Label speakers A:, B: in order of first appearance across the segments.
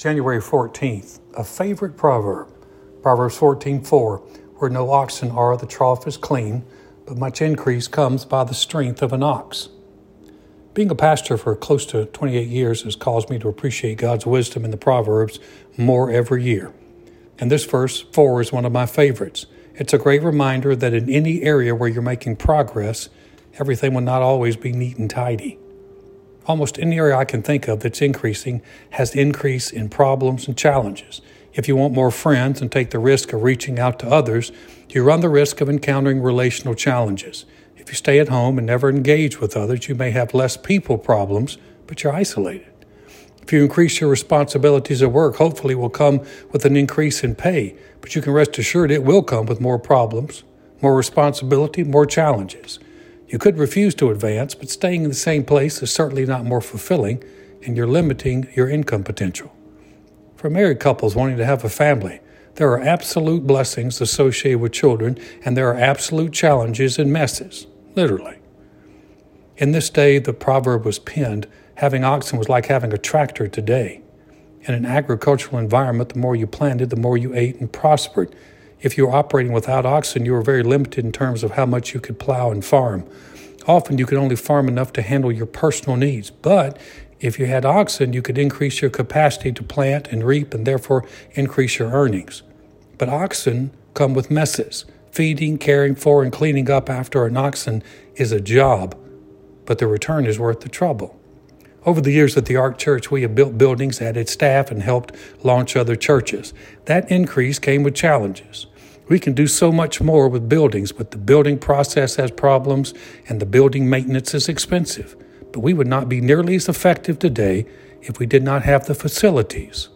A: January 14th, a favorite proverb, Proverbs 14:4, where no oxen are, the trough is clean, but much increase comes by the strength of an ox. Being a pastor for close to 28 years has caused me to appreciate God's wisdom in the Proverbs more every year. And this verse 4 is one of my favorites. It's a great reminder that in any area where you're making progress, everything will not always be neat and tidy. Almost any area I can think of that's increasing has increase in problems and challenges. If you want more friends and take the risk of reaching out to others, you run the risk of encountering relational challenges. If you stay at home and never engage with others, you may have less people problems, but you're isolated. If you increase your responsibilities at work, hopefully will come with an increase in pay, but you can rest assured it will come with more problems, more responsibility, more challenges. You could refuse to advance, but staying in the same place is certainly not more fulfilling, and you're limiting your income potential. For married couples wanting to have a family, there are absolute blessings associated with children, and there are absolute challenges and messes, literally. In this day, the proverb was penned having oxen was like having a tractor today. In an agricultural environment, the more you planted, the more you ate and prospered. If you were operating without oxen, you were very limited in terms of how much you could plow and farm. Often you could only farm enough to handle your personal needs, but if you had oxen, you could increase your capacity to plant and reap and therefore increase your earnings. But oxen come with messes. Feeding, caring for, and cleaning up after an oxen is a job, but the return is worth the trouble. Over the years at the Ark Church, we have built buildings, added staff, and helped launch other churches. That increase came with challenges. We can do so much more with buildings, but the building process has problems and the building maintenance is expensive. But we would not be nearly as effective today if we did not have the facilities.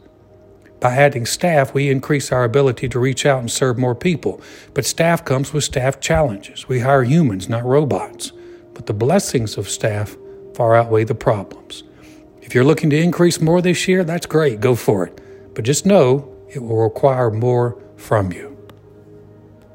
A: By adding staff, we increase our ability to reach out and serve more people. But staff comes with staff challenges. We hire humans, not robots. But the blessings of staff far outweigh the problems. If you're looking to increase more this year, that's great, go for it. But just know it will require more from you.